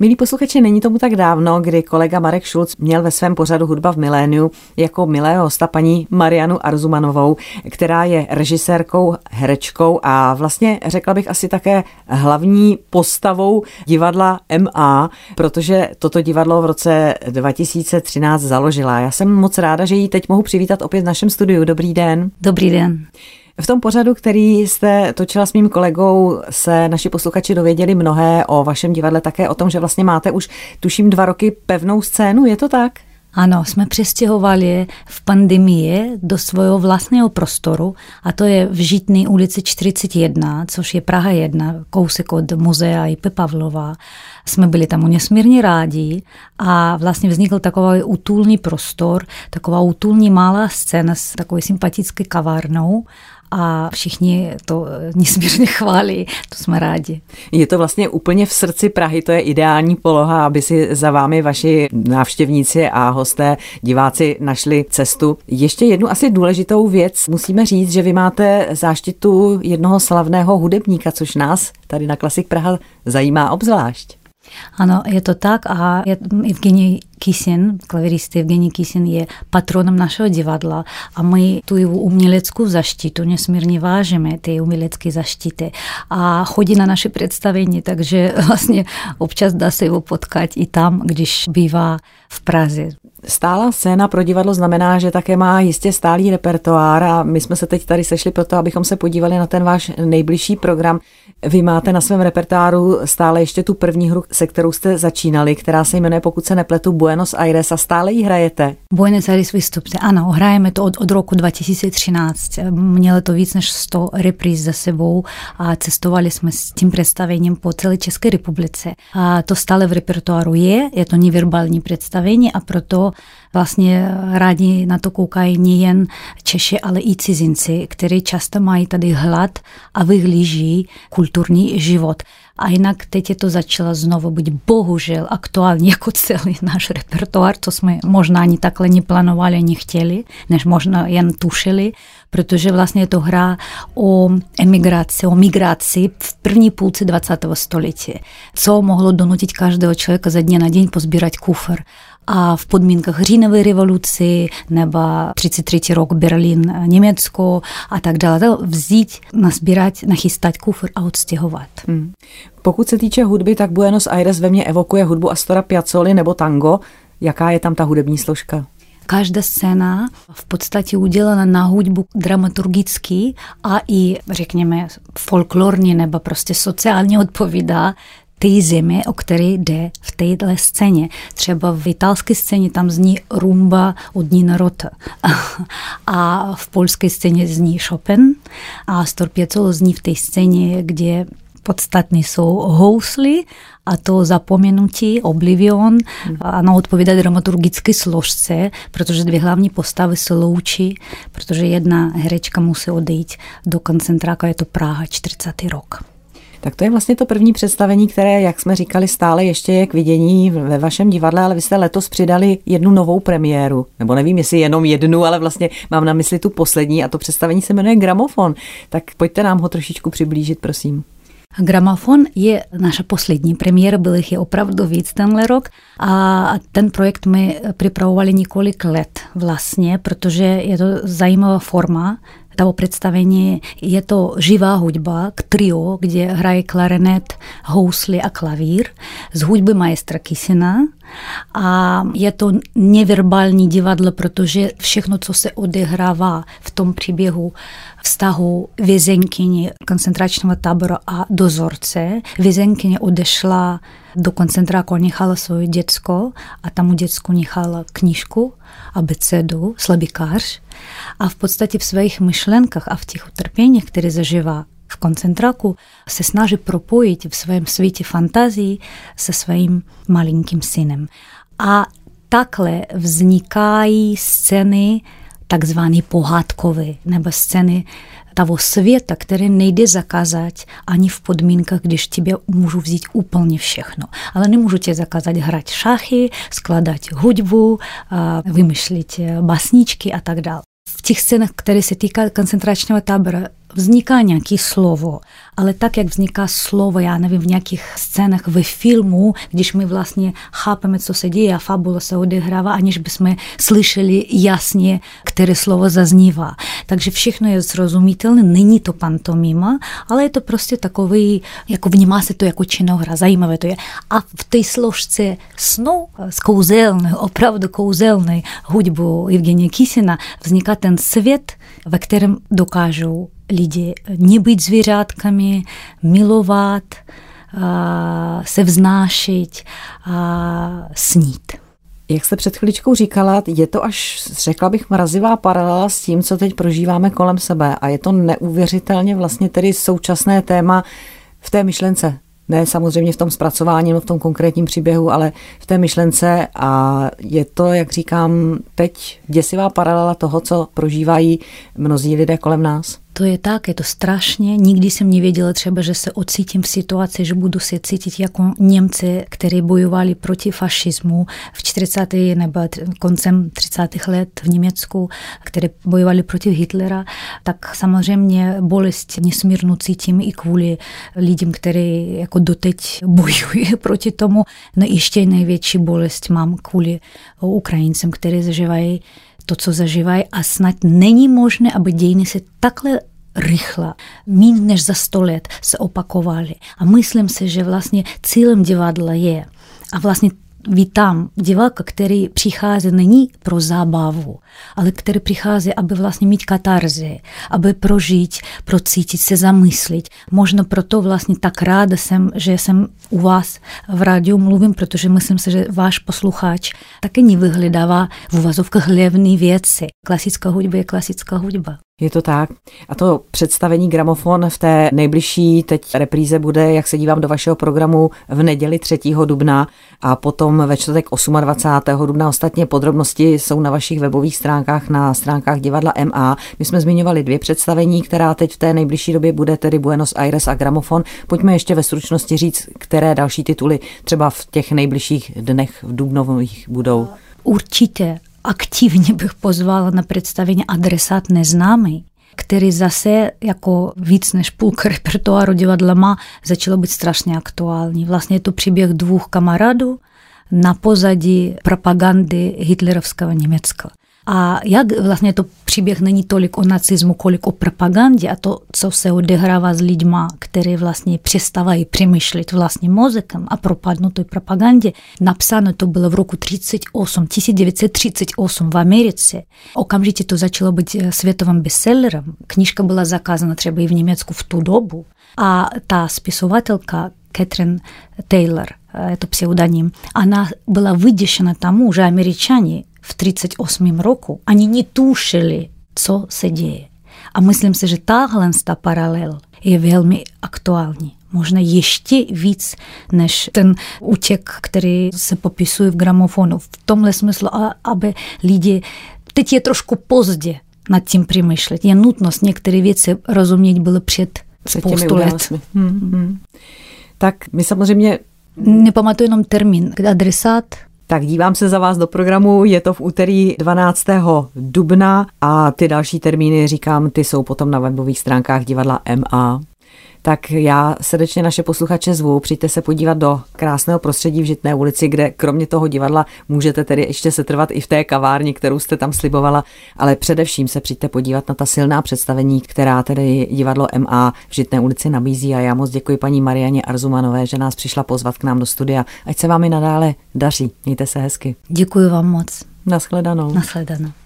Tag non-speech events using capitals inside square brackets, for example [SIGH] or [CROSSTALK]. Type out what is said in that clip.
Milí posluchači, není tomu tak dávno, kdy kolega Marek Šulc měl ve svém pořadu Hudba v miléniu jako milého hosta paní Marianu Arzumanovou, která je režisérkou, herečkou a vlastně řekla bych asi také hlavní postavou divadla MA, protože toto divadlo v roce 2013 založila. Já jsem moc ráda, že ji teď mohu přivítat opět v našem studiu. Dobrý den. Dobrý den. V tom pořadu, který jste točila s mým kolegou, se naši posluchači dověděli mnohé o vašem divadle, také o tom, že vlastně máte už, tuším, dva roky pevnou scénu, je to tak? Ano, jsme přestěhovali v pandemii do svého vlastního prostoru a to je v Žitné ulici 41, což je Praha 1, kousek od muzea IP Pavlova. Jsme byli tam nesmírně rádi a vlastně vznikl takový útulný prostor, taková útulní malá scéna s takovou sympatickou kavárnou a všichni to nesmírně chválí, to jsme rádi. Je to vlastně úplně v srdci Prahy, to je ideální poloha, aby si za vámi vaši návštěvníci a hosté, diváci našli cestu. Ještě jednu asi důležitou věc musíme říct, že vy máte záštitu jednoho slavného hudebníka, což nás tady na Klasik Praha zajímá obzvlášť. Ano, je to tak a Evgenij Kisin, klavirista Evgenij Kisin je patronem našeho divadla a my tu jeho uměleckou zaštitu nesmírně vážíme, ty umělecké zaštity a chodí na naše představení, takže [LAUGHS] vlastně občas dá se ho potkat i tam, když bývá v Praze. Stála scéna pro divadlo znamená, že také má jistě stálý repertoár a my jsme se teď tady sešli proto, abychom se podívali na ten váš nejbližší program. Vy máte na svém repertoáru stále ještě tu první hru, se kterou jste začínali, která se jmenuje, pokud se nepletu, Buenos Aires a stále ji hrajete. Buenos Aires vystupte, ano, hrajeme to od, od roku 2013. Mělo to víc než 100 repríz za sebou a cestovali jsme s tím představením po celé České republice. A to stále v repertoáru je, je to neverbální představení a proto vlastně rádi na to koukají nejen Češi, ale i cizinci, kteří často mají tady hlad a vyhlíží kulturní život. A jinak teď je to začalo znovu být bohužel aktuální [LAUGHS] jako celý náš repertoár, co jsme možná ani takhle neplánovali, ani chtěli, než možná jen tušili, protože vlastně je to hra o emigraci, o migraci v první půlce 20. století, co mohlo donutit každého člověka za dně na den pozbírat kufr a v podmínkách říjnové revoluci nebo 33. rok Berlín, Německo a tak dále, vzít, nasbírat, nachystat kufr a odstěhovat. Hmm. Pokud se týče hudby, tak Buenos Aires ve mně evokuje hudbu Astora Piazzoli nebo tango. Jaká je tam ta hudební složka? Každá scéna v podstatě udělena na hudbu dramaturgicky a i, řekněme, folklorně nebo prostě sociálně odpovídá té zemi, o který jde v této scéně. Třeba v italské scéně tam zní rumba od Nina Rota [LAUGHS] a v polské scéně zní Chopin a Storpiecolo zní v té scéně, kde podstatní jsou hously a to zapomenutí, oblivion, ano, odpovídá dramaturgické složce, protože dvě hlavní postavy se loučí, protože jedna herečka musí odejít do koncentráka, je to Praha, 40. rok. Tak to je vlastně to první představení, které, jak jsme říkali, stále ještě je k vidění ve vašem divadle, ale vy jste letos přidali jednu novou premiéru. Nebo nevím, jestli jenom jednu, ale vlastně mám na mysli tu poslední a to představení se jmenuje Gramofon. Tak pojďte nám ho trošičku přiblížit, prosím. Gramofon je naša poslední premiéra, byl jich je opravdu víc tenhle rok a ten projekt my připravovali několik let vlastně, protože je to zajímavá forma, toho představení je to živá hudba k trio, kde hraje klarinet, hously a klavír z hudby majstra Kisina. A je to neverbální divadlo, protože všechno, co se odehrává v tom příběhu vztahu vězenkyni koncentračního tábora a dozorce, vězenkyně odešla do koncentráku, nechala svoje děcko a tam u děcku nechala knížku, abecedu, slabikář a v podstatě v svých myšlenkách a v těch utrpěních, které zažívá v koncentráku, se snaží propojit v svém světě fantazii se svým malinkým synem. A takhle vznikají scény takzvané pohádkové nebo scény toho světa, který nejde zakázat ani v podmínkách, když tebe můžu vzít úplně všechno. Ale nemůžu tě zakázat hrát šachy, skládat hudbu, vymýšlet basničky a tak dále. Těch scénách, které se týká koncentračního tábora, vzniká nějaký slovo, ale tak, jak vzniká slovo, já nevím, v nějakých scénách ve filmu, když my vlastně chápeme, co se děje a fabula se odehrává, aniž bychom slyšeli jasně, které slovo zaznívá. Takže všechno je zrozumitelné, není to pantomima, ale je to prostě takový, jako vnímá se to jako činohra, zajímavé to je. A v té složce snu z kouzelné, opravdu kouzelné hudbu Evgenia Kisina vzniká ten svět, ve kterém dokážou lidi nebýt zvířátkami, milovat, se vznášet a snít. Jak jste před chvíličkou říkala, je to až, řekla bych, mrazivá paralela s tím, co teď prožíváme kolem sebe. A je to neuvěřitelně vlastně tedy současné téma v té myšlence. Ne samozřejmě v tom zpracování, no v tom konkrétním příběhu, ale v té myšlence. A je to, jak říkám, teď děsivá paralela toho, co prožívají mnozí lidé kolem nás. To je tak, je to strašně. Nikdy jsem nevěděla třeba, že se ocítím v situaci, že budu se cítit jako Němci, kteří bojovali proti fašismu v 40. nebo koncem 30. let v Německu, kteří bojovali proti Hitlera, tak samozřejmě bolest nesmírnou cítím i kvůli lidem, kteří jako doteď [LAUGHS] bojují proti tomu. No ještě největší bolest mám kvůli Ukrajincům, kteří zažívají to, co zažívají a snad není možné, aby dějiny se takhle rychle, méně než za sto let se opakovaly. A myslím si, že vlastně cílem divadla je, a vlastně vítám diváka, který přichází není pro zábavu, ale který přichází, aby vlastně mít katarzi, aby prožít, procítit se, zamyslit. Možno proto vlastně tak ráda jsem, že jsem u vás v rádiu mluvím, protože myslím si, že váš posluchač taky nevyhledává v uvazovkách levné věci. Klasická hudba je klasická hudba. Je to tak. A to představení Gramofon v té nejbližší teď repríze bude, jak se dívám do vašeho programu, v neděli 3. dubna a potom ve čtvrtek 28. dubna. Ostatně podrobnosti jsou na vašich webových stránkách, na stránkách divadla MA. My jsme zmiňovali dvě představení, která teď v té nejbližší době bude, tedy Buenos Aires a Gramofon. Pojďme ještě ve stručnosti říct, které další tituly třeba v těch nejbližších dnech v dubnových budou. Určitě aktivně bych pozvala na představení Adresát neznámý, který zase jako víc než půlka repertoáru divadla má, začalo být strašně aktuální. Vlastně je to příběh dvou kamarádů na pozadí propagandy hitlerovského Německa. A jak vlastně to příběh není tolik o nacismu, kolik o propagandě a to, co se odehrává s lidma, kteří vlastně přestávají přemýšlet vlastním mozkem a propadnou té propagandě. Napsáno to bylo v roku 38, 1938 v Americe. Okamžitě to začalo být eh, světovým bestsellerem. Knižka byla zakázána třeba i v Německu v tu dobu. Spisovatelka Catherine Taylor, eh, je to pseudonym, она была выдещена тому, že američani v 38 roku ani netušili, co se děje. A myslím si, že tahle ta paralel je velmi aktuální. Možná ještě víc než ten útěk, který se popisuje v gramofonu. V tomhle smyslu, aby lidi, teď je trošku pozdě nad tím přemýšlet. Je nutnost některé věci rozumět bylo před, před spoustu let. Hmm, hmm. Tak my samozřejmě... Nepamatuji jenom termín, adresát tak dívám se za vás do programu, je to v úterý 12. dubna a ty další termíny, říkám, ty jsou potom na webových stránkách divadla MA tak já srdečně naše posluchače zvu. Přijďte se podívat do krásného prostředí v Žitné ulici, kde kromě toho divadla můžete tedy ještě se trvat i v té kavárně, kterou jste tam slibovala, ale především se přijďte podívat na ta silná představení, která tedy divadlo MA v Žitné ulici nabízí. A já moc děkuji paní Marianě Arzumanové, že nás přišla pozvat k nám do studia. Ať se vám i nadále daří. Mějte se hezky. Děkuji vám moc. Naschledanou. Naschledanou.